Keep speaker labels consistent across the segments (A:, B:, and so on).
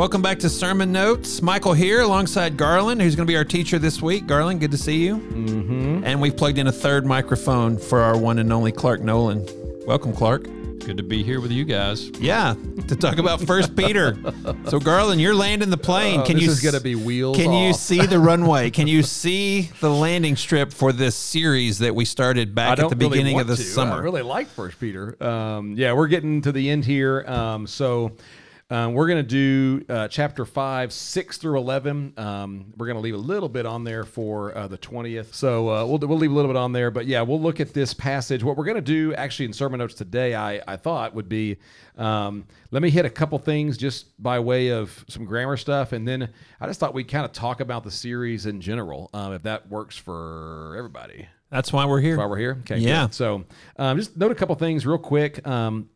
A: Welcome back to Sermon Notes. Michael here alongside Garland, who's going to be our teacher this week. Garland, good to see you. Mm-hmm. And we've plugged in a third microphone for our one and only Clark Nolan. Welcome, Clark.
B: Good to be here with you guys.
A: Yeah, to talk about First Peter. So, Garland, you're landing the plane.
C: Oh,
A: can
C: this
A: you
C: is gonna be wheels
A: Can you see the runway? Can you see the landing strip for this series that we started back at the
C: really
A: beginning of the
C: to.
A: summer?
C: I really like First Peter. Um, yeah, we're getting to the end here. Um, so um, we're going to do uh, chapter five, six through eleven. Um, we're going to leave a little bit on there for uh, the twentieth. So uh, we'll we'll leave a little bit on there. But yeah, we'll look at this passage. What we're going to do actually in sermon notes today, I I thought would be. Um, let me hit a couple things just by way of some grammar stuff, and then I just thought we'd kind of talk about the series in general, um, if that works for everybody
A: That's why we're here.
C: Why we're here. Okay.
A: Yeah.
C: good. So um, just note a couple things real quick. Um,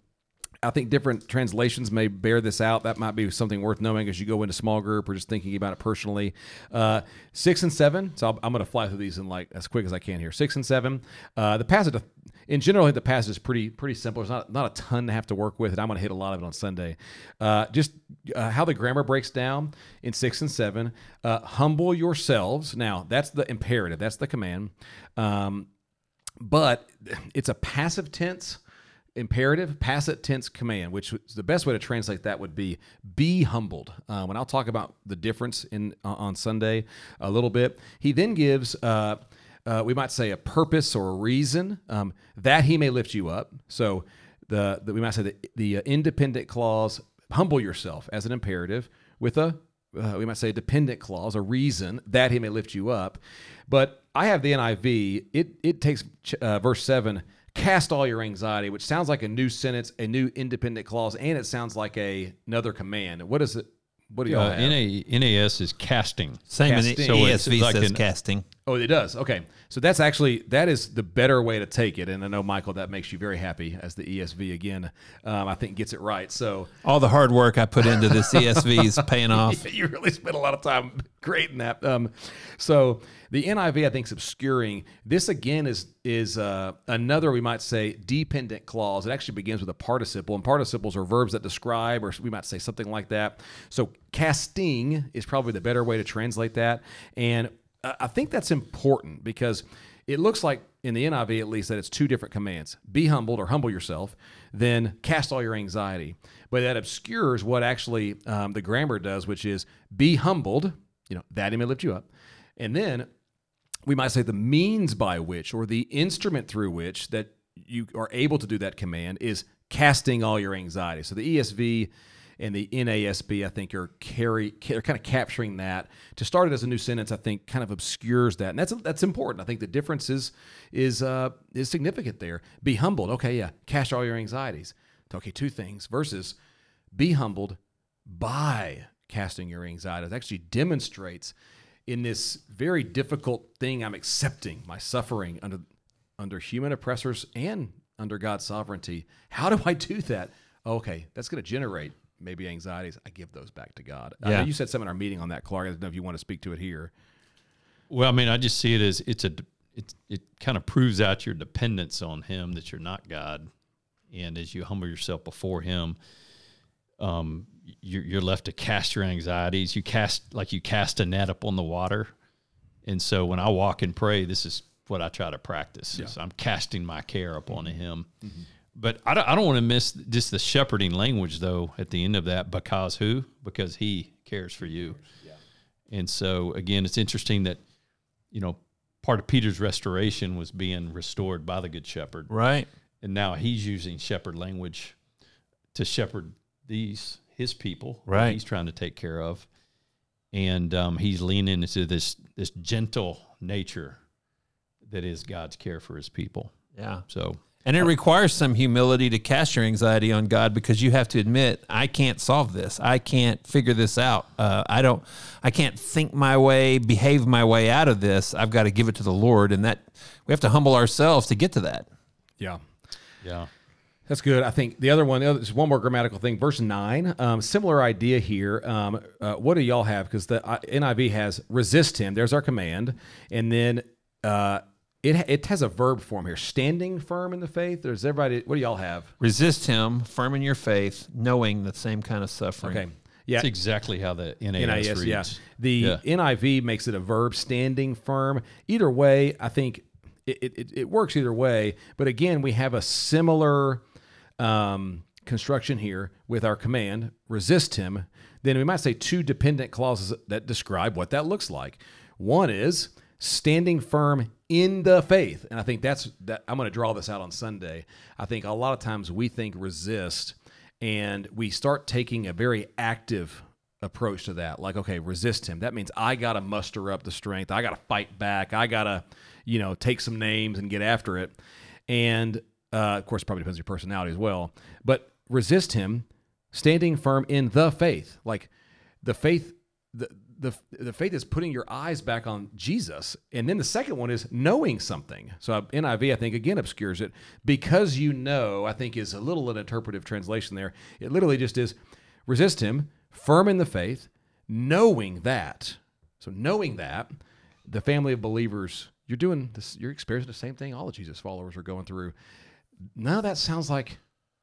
C: I think different translations may bear this out. That might be something worth knowing as you go into small group or just thinking about it personally. Uh, six and seven. So I'll, I'm going to fly through these in like as quick as I can here. Six and seven. Uh, the passage, in general, the passage is pretty pretty simple. There's not not a ton to have to work with, and I'm going to hit a lot of it on Sunday. Uh, just uh, how the grammar breaks down in six and seven. Uh, humble yourselves. Now that's the imperative. That's the command. Um, but it's a passive tense imperative passive tense command which the best way to translate that would be be humbled um, and i'll talk about the difference in uh, on sunday a little bit he then gives uh, uh, we might say a purpose or a reason um, that he may lift you up so the, the we might say the, the uh, independent clause humble yourself as an imperative with a uh, we might say dependent clause, a reason that he may lift you up. But I have the NIV. It it takes uh, verse seven, cast all your anxiety, which sounds like a new sentence, a new independent clause, and it sounds like a another command. What is it? What do y'all
B: Uh,
C: have?
B: NA, NAS is casting.
A: Same in
C: Casting.
A: the
C: So
B: it's
A: ESV
B: like
A: says
B: an-
A: casting.
C: Oh, it does. Okay, so that's actually that is the better way to take it, and I know Michael that makes you very happy as the ESV again. Um, I think gets it right. So
A: All the hard work I put into this ESV is paying off.
C: you really spent a lot of time creating that. Um, so the NIV, I think, is obscuring. This again is is uh, another we might say dependent clause. It actually begins with a participle, and participles are verbs that describe, or we might say something like that. So casting is probably the better way to translate that, and I think that's important because it looks like in the NIV at least that it's two different commands: be humbled or humble yourself, then cast all your anxiety. But that obscures what actually um, the grammar does, which is be humbled. You know that he may lift you up, and then we might say the means by which or the instrument through which that you are able to do that command is casting all your anxiety. So the ESV and the NASB, I think, are carry are kind of capturing that. To start it as a new sentence, I think, kind of obscures that, and that's that's important. I think the difference is is uh, is significant there. Be humbled. Okay, yeah, cast all your anxieties. Okay, two things versus be humbled by casting your anxieties. It actually demonstrates in this very difficult thing I'm accepting my suffering under under human oppressors and under God's sovereignty. How do I do that? Okay, that's going to generate maybe anxieties. I give those back to God.
A: Yeah.
C: you said something in our meeting on that, Clark. I don't know if you want to speak to it here.
B: Well, I mean, I just see it as it's a it it kind of proves out your dependence on Him that you're not God, and as you humble yourself before Him, um, you're, you're left to cast your anxieties. You cast like you cast a net up on the water, and so when I walk and pray, this is what I try to practice. is I'm casting my care upon Him. But I don't, I don't want to miss just the shepherding language though at the end of that because who? Because he cares for you. And so again, it's interesting that you know part of Peter's restoration was being restored by the good shepherd.
A: Right.
B: And now he's using shepherd language to shepherd these his people that
A: Right.
B: he's trying to take care of. And um, he's leaning into this this gentle nature that is God's care for his people.
A: Yeah.
B: So
A: And it requires some humility to cast your anxiety on God because you have to admit, I can't solve this. I can't figure this out. Uh, I don't. I can't think my way, behave my way out of this. I've got to give it to the Lord, and that we have to humble ourselves to get to that.
C: Yeah.
B: yeah.
C: That's good. I think the other one, the other, there's one more grammatical thing. Verse nine, um, similar idea here. Um, uh, what do y'all have? Because the uh, NIV has resist him. There's our command, and then uh, it it has a verb form here. Standing firm in the faith. There's everybody. What do y'all have?
A: Resist Him, firm in your faith, knowing the same kind of suffering.
C: Okay. Yeah.
B: That's exactly how the NAS,
C: NIS,
B: reads.
C: yeah. The
B: Yeah.
C: NIV makes it a verb standing firm. Either way, I think it, it, it works either way. But again, we have a similar um, construction here with our command resist him. Then we might say two dependent clauses that describe what that looks like. One is standing firm in the faith. And I think that's that I'm going to draw this out on Sunday. I think a lot of times we think resist and we start taking a very active approach to that. Like, okay, resist him. That means I got to muster up the strength. I got to fight back. I got to, you know, take some names and get after it. And uh, of course, it probably depends on your personality as well. But resist him, standing firm in the faith. Like the faith, the, the, the faith is putting your eyes back on Jesus. And then the second one is knowing something. So uh, NIV, I think, again obscures it. Because you know, I think is a little an interpretive translation there. It literally just is resist him, firm in the faith, knowing that. So knowing that, the family of believers, you're doing this, you're experiencing the same thing all the Jesus followers are going through. Now that sounds like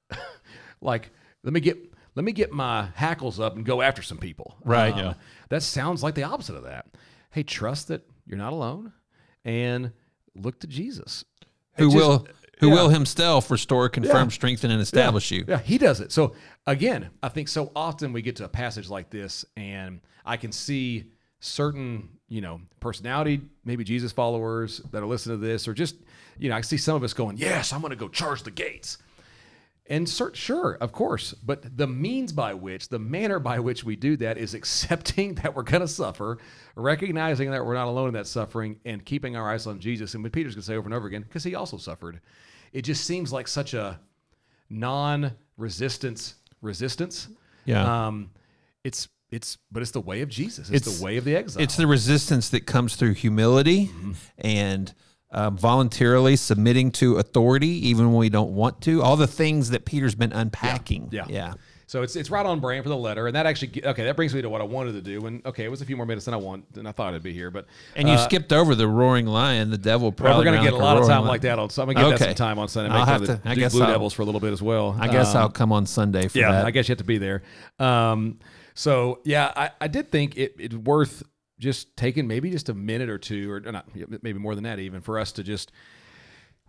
C: like let me get let me get my hackles up and go after some people.
A: Right.
C: Um,
B: Yeah.
C: That sounds like the opposite of that. Hey, trust that you're not alone and look to Jesus.
A: Who
C: just-
A: will who
C: yeah.
A: will himself restore, confirm,
C: Yeah.
A: strengthen, and establish you.
C: Yeah, he does it. So again, I think so often we get to a passage like this, and I can see certain, you know, personality, maybe Jesus followers that are listening to this, or just, you know, I see some of us going, "Yes, I'm going to go charge the gates." And cer- sure, of course, but the means by which, the manner by which we do that is accepting that we're going to suffer, recognizing that we're not alone in that suffering, and keeping our eyes on Jesus. And what Peter's going to say over and over again, because he also suffered. It just seems like such a non-resistance resistance.
A: Yeah.
C: Um, it's it's but it's the way of Jesus. It's,
A: It's-
C: the way of the exile.
A: It's the resistance that comes through humility
C: Mm-hmm.
A: and uh, voluntarily submitting to authority, even when we don't want to. All the things that Peter's been unpacking.
C: Yeah.
A: Yeah.
C: So it's it's right on brand for the letter, and that actually okay. That brings me to what I wanted to do, and okay, it was a few more minutes than I want than I thought it'd be here, but
A: And you
C: uh,
A: skipped over the roaring lion, the devil.
C: well, we're gonna get a lot of time
A: lion.
C: like that on. So I'm gonna give that some time on Sunday.
A: I'll
C: Make
A: have to- I guess
C: Blue
A: I'll-
C: Devils for a little bit as well.
A: I guess
C: Um,
A: I'll come on Sunday for
C: yeah,
A: that.
C: I guess you have to be there. Um, so yeah, I, I did think it, it's worth just taking maybe just a minute or two, or not, maybe more than that, even for us to just.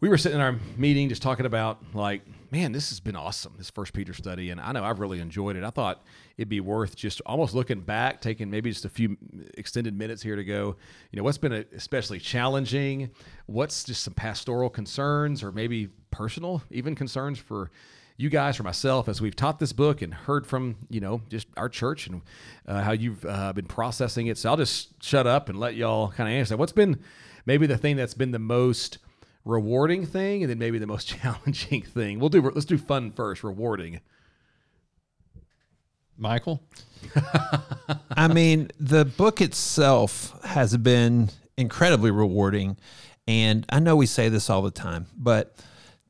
C: We were sitting in our meeting just talking about like, man, this has been awesome, this First Peter study, and I know I've really enjoyed it. I thought it'd be worth just almost looking back, taking maybe just a few extended minutes here to go. You know, what's been especially challenging? What's just some pastoral concerns, or maybe personal even concerns for you guys for myself as we've taught this book and heard from you know just our church and uh, how you've uh, been processing it so i'll just shut up and let y'all kind of answer that what's been maybe the thing that's been the most rewarding thing and then maybe the most challenging thing we'll do let's do fun first rewarding
B: Michael?
A: I mean, the book itself has been incredibly rewarding. And I know we say this all the time, but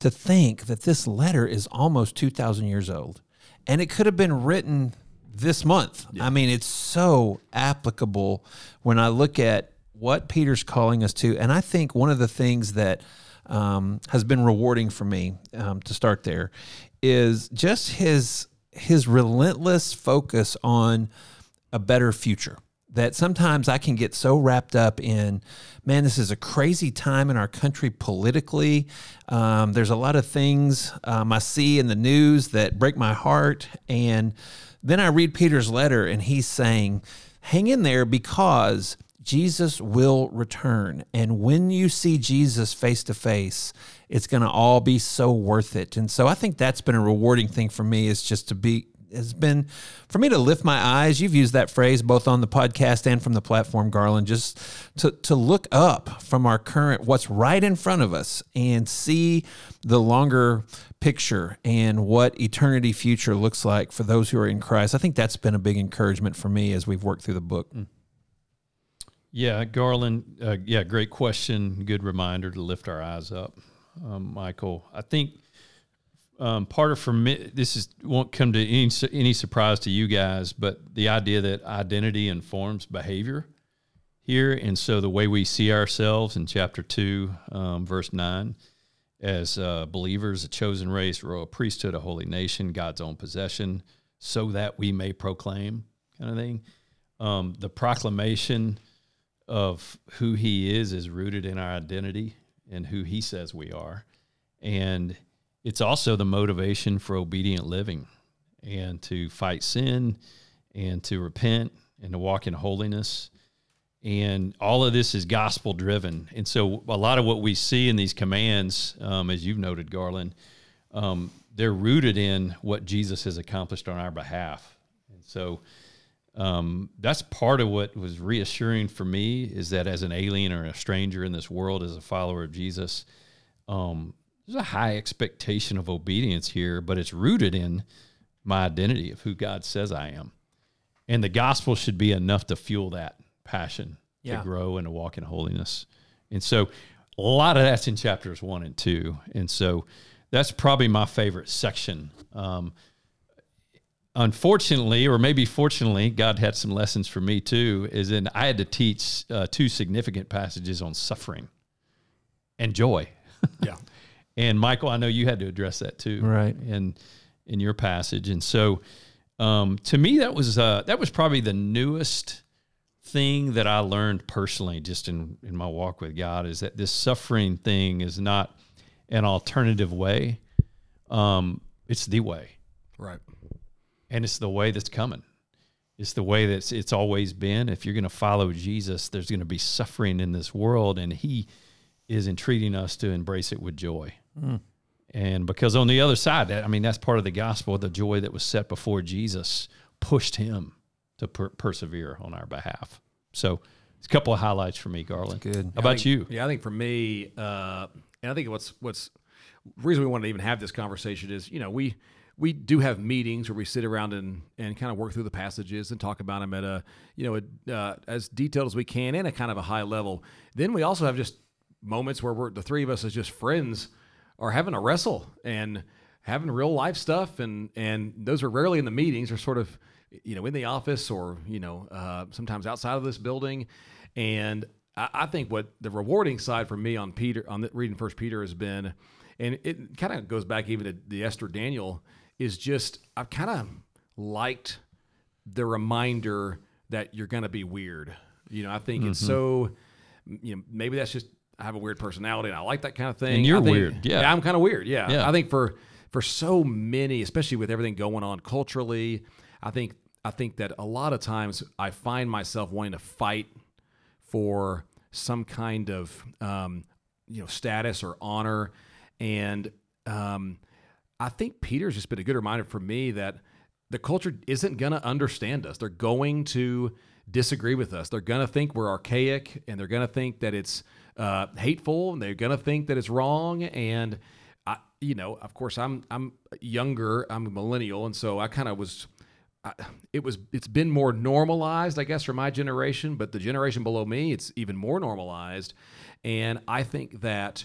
A: to think that this letter is almost 2,000 years old and it could have been written this month. I mean, it's so applicable when I look at what Peter's calling us to. And I think one of the things that um, has been rewarding for me um, to start there is just his his relentless focus on a better future that sometimes I can get so wrapped up in, man, this is a crazy time in our country politically. Um, there's a lot of things um, I see in the news that break my heart. And then I read Peter's letter, and he's saying, hang in there because Jesus will return. And when you see Jesus face to face, it's going to all be so worth it. And so I think that's been a rewarding thing for me is just to be has been for me to lift my eyes. You've used that phrase both on the podcast and from the platform, Garland, just to, to look up from our current, what's right in front of us and see the longer picture and what eternity future looks like for those who are in Christ. I think that's been a big encouragement for me as we've worked through the book.
B: Yeah, Garland. Uh, yeah, great question. Good reminder to lift our eyes up, um, Michael. I think um, part of for me, this is won't come to any any surprise to you guys, but the idea that identity informs behavior here, and so the way we see ourselves in chapter two, um, verse nine, as uh, believers, a chosen race, royal priesthood, a holy nation, God's own possession, so that we may proclaim kind of thing. Um, the proclamation of who He is is rooted in our identity and who He says we are, and it's also the motivation for obedient living and to fight sin and to repent and to walk in holiness. And all of this is gospel driven. And so, a lot of what we see in these commands, um, as you've noted, Garland, um, they're rooted in what Jesus has accomplished on our behalf. And so, um, that's part of what was reassuring for me is that as an alien or a stranger in this world, as a follower of Jesus, um, there's a high expectation of obedience here, but it's rooted in my identity of who God says I am. And the gospel should be enough to fuel that passion
A: Yeah.
B: to grow and to walk in holiness. And so a lot of that's in chapters one and two. And so that's probably my favorite section. Um, unfortunately, or maybe fortunately, God had some lessons for me too. Is in I had to teach uh, two significant passages on suffering and joy.
C: Yeah.
B: And Michael, I know you had to address that too,
A: Right.
B: In in your passage, and so um, to me, that was uh, that was probably the newest thing that I learned personally, just in in my walk with God, is that this suffering thing is not an alternative way. Um, it's the way,
C: Right.
B: and it's the way that's coming. It's the way that's it's always been. If you're going to follow Jesus, there's going to be suffering in this world, and He is entreating us to embrace it with joy. And because on the other side, that I mean, that's part of the gospel. The joy that was set before Jesus pushed him to per- persevere on our behalf. So, it's a couple of highlights for me, Garland.
A: Good.
B: How about
C: think-
B: you?
C: Yeah, I think for me, uh, and I think what's what's the reason we wanted to even have this conversation is, you know, we we do have meetings where we sit around and and kind of work through the passages and talk about them at a you know a, uh, as detailed as we can and a kind of a high level. Then we also have just moments where we're the three of us as just friends are having a wrestle and having real life stuff and and those are rarely in the meetings or sort of you know in the office or you know uh, sometimes outside of this building and I, I think what the rewarding side for me on Peter on the, reading First Peter has been, and it kind of goes back even to the Esther Daniel, is just I've kind of liked the reminder that you're going to be weird. You know, I think it's so. You know, maybe that's just I have a weird personality and I like that kind of thing.
B: And you're
C: think-
B: weird, yeah.
C: I'm kind of weird. Yeah.
B: Yeah.
C: I think for for so many, especially with everything going on culturally, I think I think that a lot of times I find myself wanting to fight for some kind of um, you know status or honor, and um, I think Peter's just been a good reminder for me that the culture isn't going to understand us. They're going to disagree with us. They're going to think we're archaic, and they're going to think that it's uh, hateful, and they're going to think that it's wrong. And I, you know, of course, I'm I'm younger. I'm a millennial, and so I kind of was I, it was it's been more normalized i guess for my generation but the generation below me it's even more normalized and i think that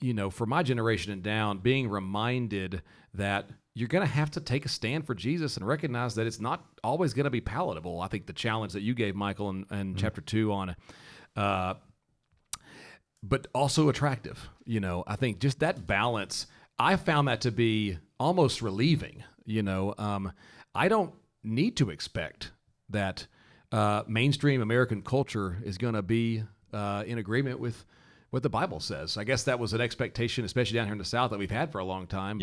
C: you know for my generation and down being reminded that you're going to have to take a stand for jesus and recognize that it's not always going to be palatable i think the challenge that you gave michael in, in chapter two on uh, but also attractive. You know, I think just that balance, I found that to be almost relieving. You know, um, I don't need to expect that uh, mainstream American culture is going to be uh, in agreement with what the Bible says. I guess that was an expectation, especially down here in the South, that we've had for a long time.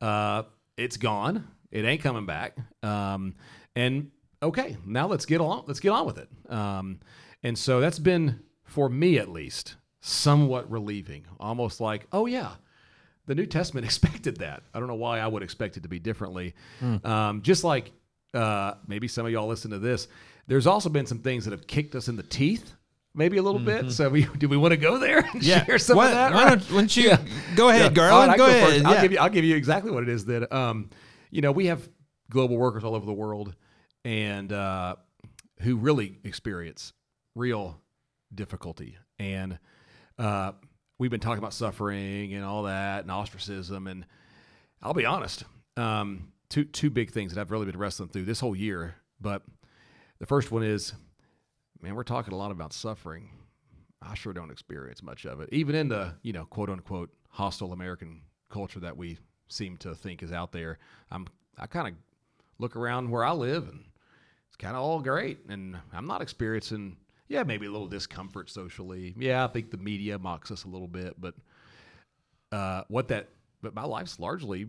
C: But uh, it's gone. It ain't coming back. Um, and okay, now let's get on. Let's get on with it. Um, and so that's been for me at least somewhat relieving. Almost like, oh yeah, the New Testament expected that. I don't know why I would expect it to be differently. Um, just like uh, maybe some of y'all listen to this. There's also been some things that have kicked us in the teeth, maybe a little bit. So we do we want to go there and share some
A: Why,
C: of that?
A: why don't, why don't you
C: Yeah.
A: go ahead,
C: Yeah.
A: Garland?
C: Right,
A: go,
C: go
A: ahead.
C: I'll
A: Yeah.
C: give you. I'll give you exactly what it is that um, you know we have global workers all over the world, and uh, who really experience real difficulty. And uh, we've been talking about suffering and all that, and ostracism. And I'll be honest, um, two two big things that I've really been wrestling through this whole year. But the first one is, man, we're talking a lot about suffering. I sure don't experience much of it, even in the you know quote unquote hostile American culture that we seem to think is out there. I'm I kind of look around where I live, and it's kind of all great, and I'm not experiencing. Yeah, maybe a little discomfort socially. Yeah, I think the media mocks us a little bit, but uh, what that. But my life's largely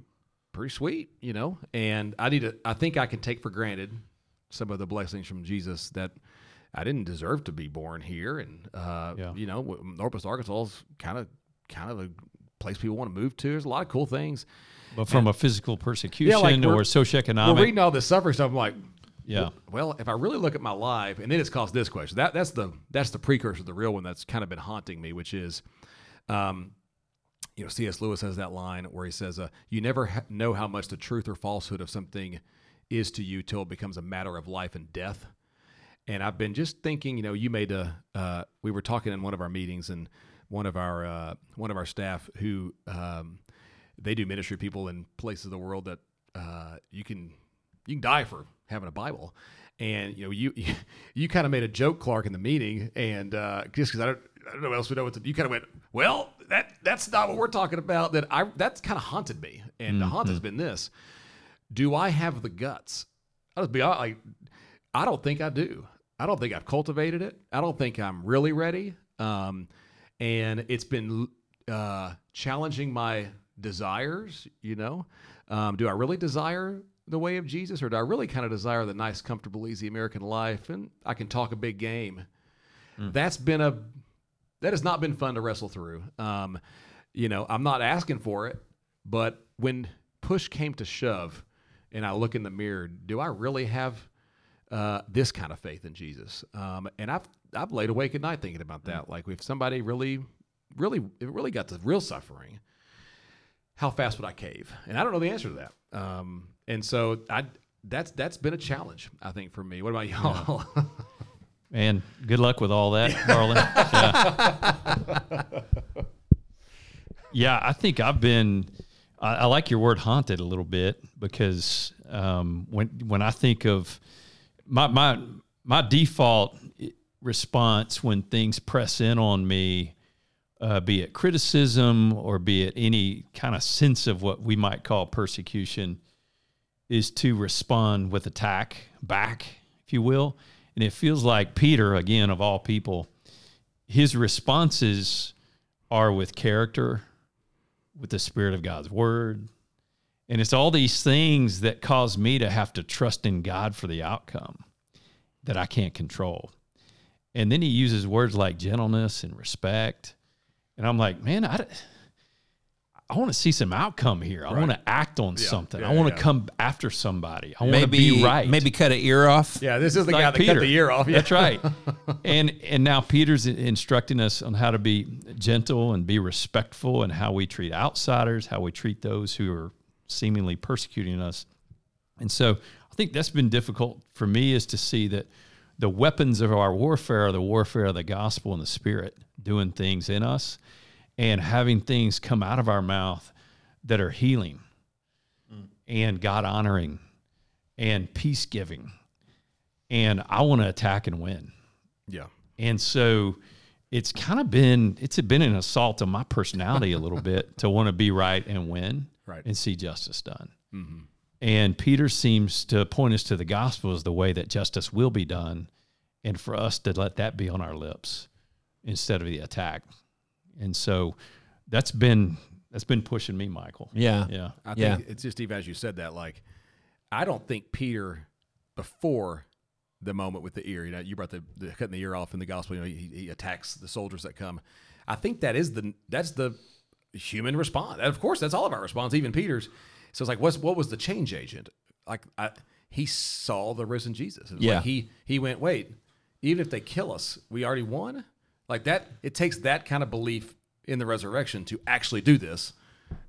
C: pretty sweet, you know. And I need to. I think I can take for granted some of the blessings from Jesus that I didn't deserve to be born here, and uh,
B: Yeah.
C: you know, Northwest Arkansas is kind of kind of a place people want to move to. There's a lot of cool things.
B: But from a physical persecution
C: we're-
B: or
C: We're
B: socioeconomic,
C: reading all this suffering stuff. I'm like,
B: yeah,
C: well, if I really look at my life, and then it's caused this question. That that's the that's the precursor to the real one that's kind of been haunting me, which is, um, you know, C.S. Lewis has that line where he says, uh, "You never ha- know how much the truth or falsehood of something is to you till it becomes a matter of life and death." And I've been just thinking, you know, you made a. Uh, we were talking in one of our meetings, and one of our uh, one of our staff who um, they do ministry people in places of the world that uh, you can you can die for having a Bible. And you know, you you, you kind of made a joke, Clark, in the meeting, and uh, just because I don't, I don't know what else we know what to. You kind of went, well, that that's not what we're talking about. That I that's kind of haunted me, and the haunt has been this: Do I have the guts? I'll just be honest, like, I don't think I do. I don't think I've cultivated it. I don't think I'm really ready. Um, and it's been uh, challenging my desires. You know, um, do I really desire the way of Jesus, or do I really kind of desire the nice, comfortable, easy American life? And I can talk a big game. That's been a that has not been fun to wrestle through. Um, you know, I'm not asking for it, but when push came to shove, and I look in the mirror, do I really have uh, this kind of faith in Jesus? Um, and I've I've laid awake at night thinking about that. Like, if somebody really, really, if it really got to real suffering, how fast would I cave? And I don't know the answer to that. Um, and so I that's that's been a challenge, I think, for me. What about y'all?
B: man, good luck with all that, Garland. yeah. yeah, I think I've been. I, I like your word "haunted" a little bit because um, when when I think of my my my default response when things press in on me uh, be it criticism or be it any kind of sense of what we might call persecution, is to respond with attack back, if you will. And it feels like Peter, again, of all people, his responses are with character, with the Spirit of God's Word. And it's all these things that cause me to have to trust in God for the outcome that I can't control. And then he uses words like gentleness and respect. And I'm like, man, I, I want to see some outcome here. I want to act on something.
C: yeah,
B: I want to
C: yeah.
B: come after somebody. I want to
A: Maybe
B: be right.
A: Maybe cut an ear off.
C: yeah, this is the
B: Like
C: guy that
B: Peter.
C: cut the ear off. Yeah.
B: That's right. and and now Peter's instructing us on how to be gentle and be respectful and how we treat outsiders, how we treat those who are seemingly persecuting us. And so I think that's been difficult for me is to see that the weapons of our warfare are the warfare of the gospel and the spirit doing things in us and having things come out of our mouth that are healing mm. and God honoring and peace giving. And I want to attack and win.
C: Yeah.
B: And so it's kind of been it's been an assault on my personality a little bit to want to be right and win
C: Right.
B: and see justice done. Mm-hmm. And Peter seems to point us to the gospel as the way that justice will be done, and for us to let that be on our lips instead of the attack. And so that's been that's been pushing me, Michael.
A: Yeah.
B: Yeah.
C: I think
A: Yeah.
C: it's just even as you said that, like I don't think Peter before the moment with the ear, you know, you brought the, the cutting the ear off in the gospel, you know, he, he attacks the soldiers that come. I think that is the that's the human response. And of course, that's all of our response, even Peter's. So it's like, what's what was the change agent? Like I, he saw the risen Jesus.
A: Yeah.
C: like he he went, wait, even if they kill us, we already won. Like that, it takes that kind of belief in the resurrection to actually do this.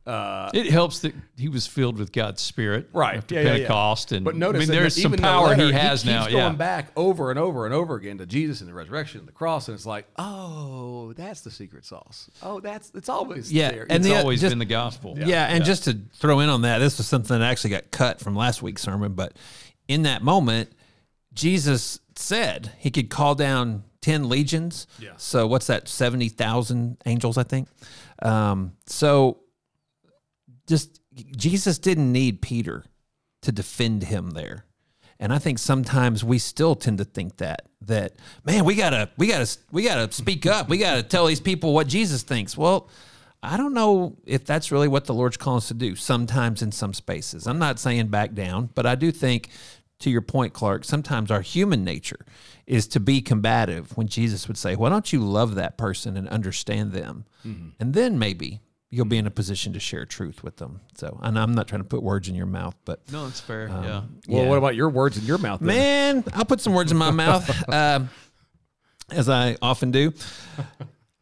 C: Uh,
B: It helps that he was filled with God's Spirit
C: Right.
B: after
C: Yeah, yeah, yeah.
B: Pentecost, and
C: But notice
B: I mean,
C: that
B: there's some
C: even the
B: power
C: letter,
B: he has
C: keeps
B: now.
C: going
B: Yeah,
C: back over and over and over again to Jesus and the resurrection and the cross, and it's like, oh, that's the secret sauce. Oh, that's it's always
A: Yeah,
C: there.
A: and
B: it's
A: the-
B: always
A: just-
B: been the gospel.
A: Yeah, and just to throw in on that, this was something that actually got cut from last week's sermon. But in that moment, Jesus said he could call down ten legions.
C: Yeah.
A: So what's that? Seventy thousand angels, I think. Um, so just Jesus didn't need Peter to defend him there. And I think sometimes we still tend to think that that man, we gotta we gotta we gotta speak up. We gotta tell these people what Jesus thinks. Well, I don't know if that's really what the Lord's calling us to do. Sometimes in some spaces, I'm not saying back down, but I do think, to your point, Clark. Sometimes our human nature is to be combative. When Jesus would say, "Why don't you love that person and understand them?" Mm-hmm. and then maybe you'll be in a position to share truth with them. So, and I'm not trying to put words in your mouth, but
B: no, it's fair. Um, yeah.
C: Well, yeah. what about your words in your mouth?
A: Then? Man, I'll put some words in my mouth, uh, as I often do.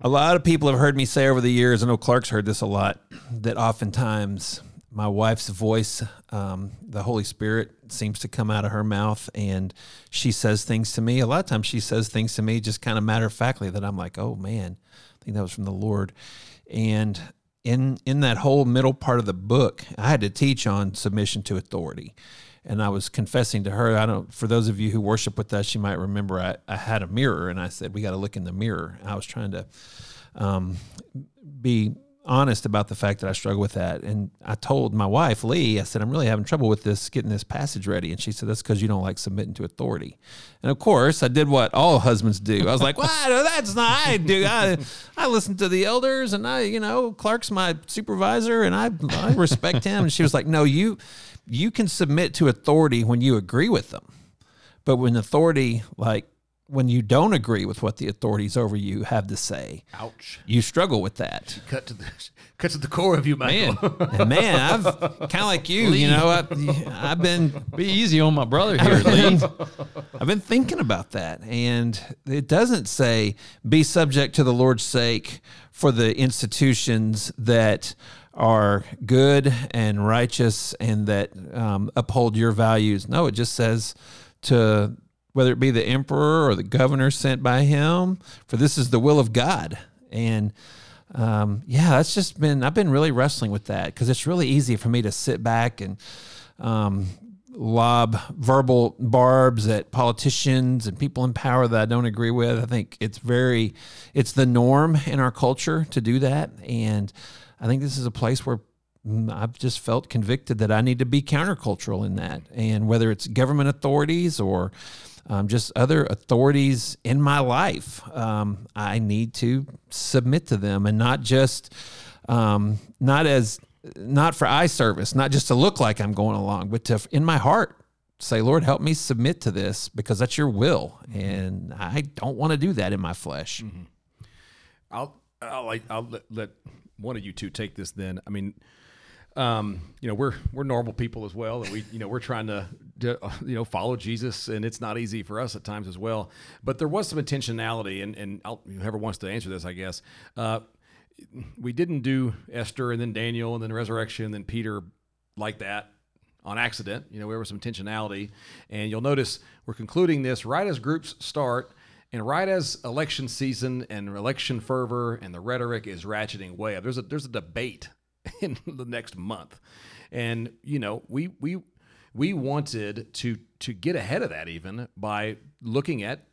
A: A lot of people have heard me say over the years, I know Clark's heard this a lot, that oftentimes my wife's voice, um, the Holy Spirit seems to come out of her mouth and she says things to me. A lot of times she says things to me just kind of matter of factly that I'm like, oh man, I think that was from the Lord. And in in that whole middle part of the book, I had to teach on submission to authority. And I was confessing to her, I don't for those of you who worship with us, you might remember I, I had a mirror and I said, We gotta look in the mirror. I was trying to um, be honest about the fact that I struggle with that. And I told my wife, Lee, I said, I'm really having trouble with this, getting this passage ready. And she said, That's because you don't like submitting to authority. And of course, I did what all husbands do. I was like, Well, that's not, I do. I, I listen to the elders and I, you know, Clark's my supervisor and I, I respect him. And she was like, No, you, you can submit to authority when you agree with them. But when authority like when you don't agree with what the authorities over you have to say.
C: Ouch.
A: You struggle with that.
C: Cut to the cut to the core of you,
A: man. and man, I've kind of like you. Lee. You know, I, have been
B: be easy on my brother here, Lee.
A: I've been thinking about that, and it doesn't say be subject to the Lord's sake for the institutions that are good and righteous and that um, uphold your values. No, it just says to whether it be the emperor or the governor sent by him, for this is the will of God. And um, yeah, that's just been, I've been really wrestling with that because it's really easy for me to sit back and um, lob verbal barbs at politicians and people in power that I don't agree with. I think it's very, it's the norm in our culture to do that. And I think this is a place where mm, I've just felt convicted that I need to be countercultural in that. And whether it's government authorities or um, just other authorities in my life. Um, I need to submit to them and not just um, not as not for eye service, not just to look like I'm going along, but to in my heart say, Lord, help me submit to this because that's your will, and I don't want to do that in my flesh. Mm-hmm.
C: I'll I'll, I'll let, let one of you two take this. Then I mean um, you know, we're we're normal people as well, and we you know we're trying to, you know follow Jesus, and it's not easy for us at times as well. But there was some intentionality, and and I'll, whoever wants to answer this, I guess. Uh, we didn't do Esther and then Daniel and then resurrection and then Peter like that on accident. You know, there was some intentionality, and you'll notice we're concluding this right as groups start. And right as election season and election fervor and the rhetoric is ratcheting way up, there's a there's a debate in the next month. And you know, we we we wanted to to get ahead of that even by looking at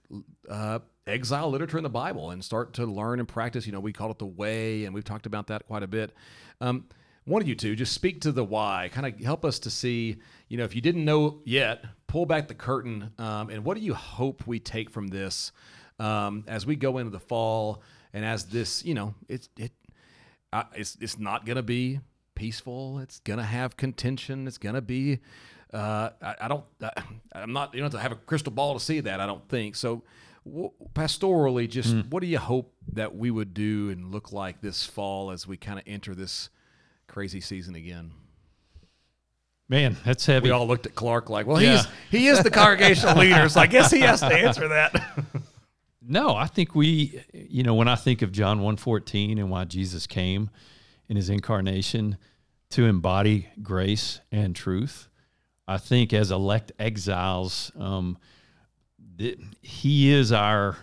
C: uh, exile literature in the Bible and start to learn and practice. You know, we call it the way, and we've talked about that quite a bit. Um, one of you two just speak to the why, kind of help us to see. You know, if you didn't know yet, pull back the curtain, um, and what do you hope we take from this um, as we go into the fall and as this, you know, it's it uh, it's it's not going to be peaceful. It's going to have contention. It's going to be. Uh, I, I, don't. I, am not. You don't have to have a crystal ball to see that. I don't think so. W- pastorally, just mm. what do you hope that we would do and look like this fall as we kind of enter this crazy season again?
B: Man, that's heavy.
C: We all looked at Clark like, well, yeah. he's he is the congregational leader, so I guess he has to answer that.
B: No, I think we, you know, when I think of John 1:14 and why Jesus came in his incarnation to embody grace and truth, I think as elect exiles, um, he is our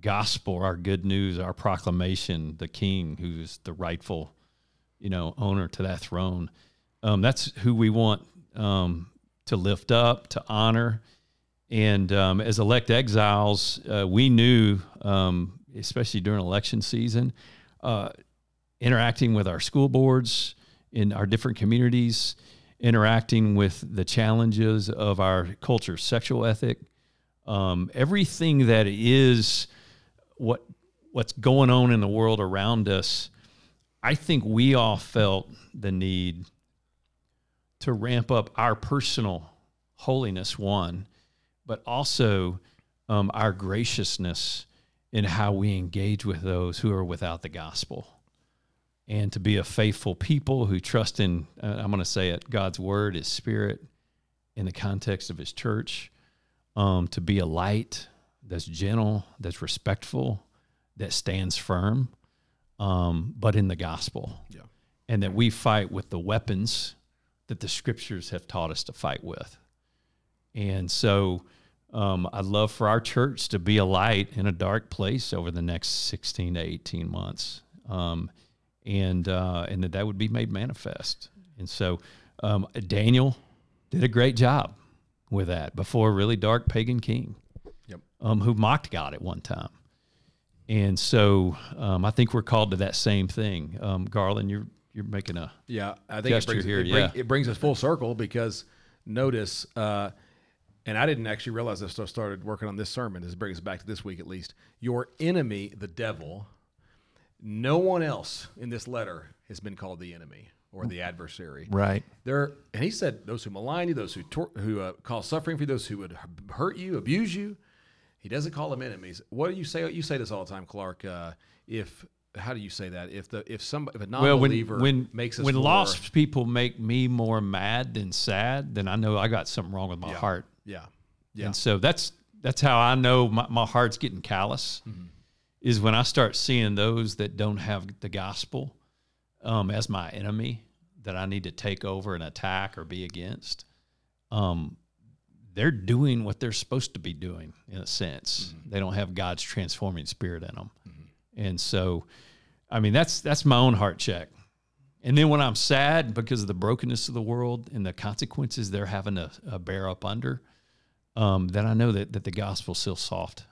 B: gospel, our good news, our proclamation, the king who's the rightful, you know, owner to that throne. Um, that's who we want um, to lift up, to honor, and um, as elect exiles, uh, we knew, um, especially during election season, uh, interacting with our school boards in our different communities interacting with the challenges of our culture, sexual ethic, um, everything that is what what's going on in the world around us. I think we all felt the need to ramp up our personal holiness, one, but also um, our graciousness in how we engage with those who are without the gospel. And to be a faithful people who trust in, uh, I'm going to say it, God's word, His spirit, in the context of His church. Um, to be a light that's gentle, that's respectful, that stands firm, um, but in the gospel.
C: Yeah.
B: And that we fight with the weapons that the scriptures have taught us to fight with. And so um, I'd love for our church to be a light in a dark place over the next 16 to 18 months. Um, and, uh, and that that would be made manifest. And so um, Daniel did a great job with that before a really dark pagan king
C: Yep.
B: um, who mocked God at one time. And so um, I think we're called to that same thing. Um, Garland, you're you're making a
C: Yeah, I think it brings,
B: here,
C: it, bring-
B: yeah.
C: it brings us full circle because notice, uh, and I didn't actually realize this. So I started working on this sermon. This brings us back to this week at least. Your enemy, the devil. No one else in this letter has been called the enemy or the adversary.
A: Right.
C: There, and he said, "Those who malign you, those who tor- who uh, cause suffering for you, those who would hurt you, abuse you." He doesn't call them enemies. What do you say? You say this all the time, Clark. Uh, if how do you say that? If the if some if a
B: well when
C: non-believer
B: when
C: makes us
B: when
C: more-
B: lost people make me more mad than sad, then I know I got something wrong with my
C: Yeah.
B: heart.
C: Yeah, yeah,
B: And so that's that's how I know my, my heart's getting callous.
C: Mm-hmm.
B: Is when I start seeing those that don't have the gospel um, as my enemy that I need to take over and attack or be against. Um, they're doing what they're supposed to be doing in a sense.
C: Mm-hmm.
B: They don't have God's transforming spirit in them, and so, I mean, that's that's my own heart check. And then when I'm sad because of the brokenness of the world and the consequences they're having to uh, bear up under, um, then I know that, that the gospel's still soft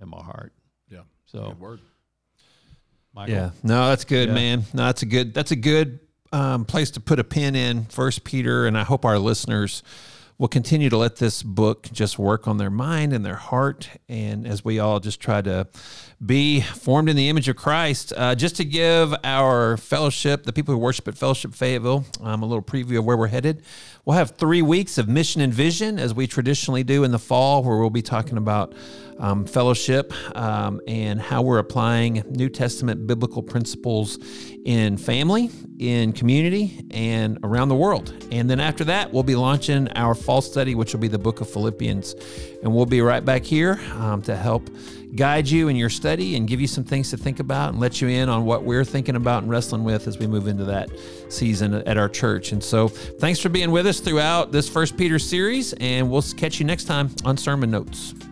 B: in my heart.
C: yeah.
B: So,
C: Good word.
B: Michael,
A: Yeah. No, that's good,
B: Yeah.
A: man. No, that's a good. That's a good um, place to put a pin in First Peter, and I hope our listeners will continue to let this book just work on their mind and their heart, and as we all just try to be formed in the image of Christ. Uh, just to give our fellowship, the people who worship at Fellowship Fayetteville, um, a little preview of where we're headed. We'll have three weeks of mission and vision, as we traditionally do in the fall, where we'll be talking about um, fellowship um, and how we're applying New Testament biblical principles in family, in community, and around the world. And then after that, we'll be launching our fall study, which will be the book of Philippians. And we'll be right back here um, to help guide you in your study and give you some things to think about and let you in on what we're thinking about and wrestling with as we move into that season at our church. And so, thanks for being with us throughout this First Peter series, and we'll catch you next time on Sermon Notes.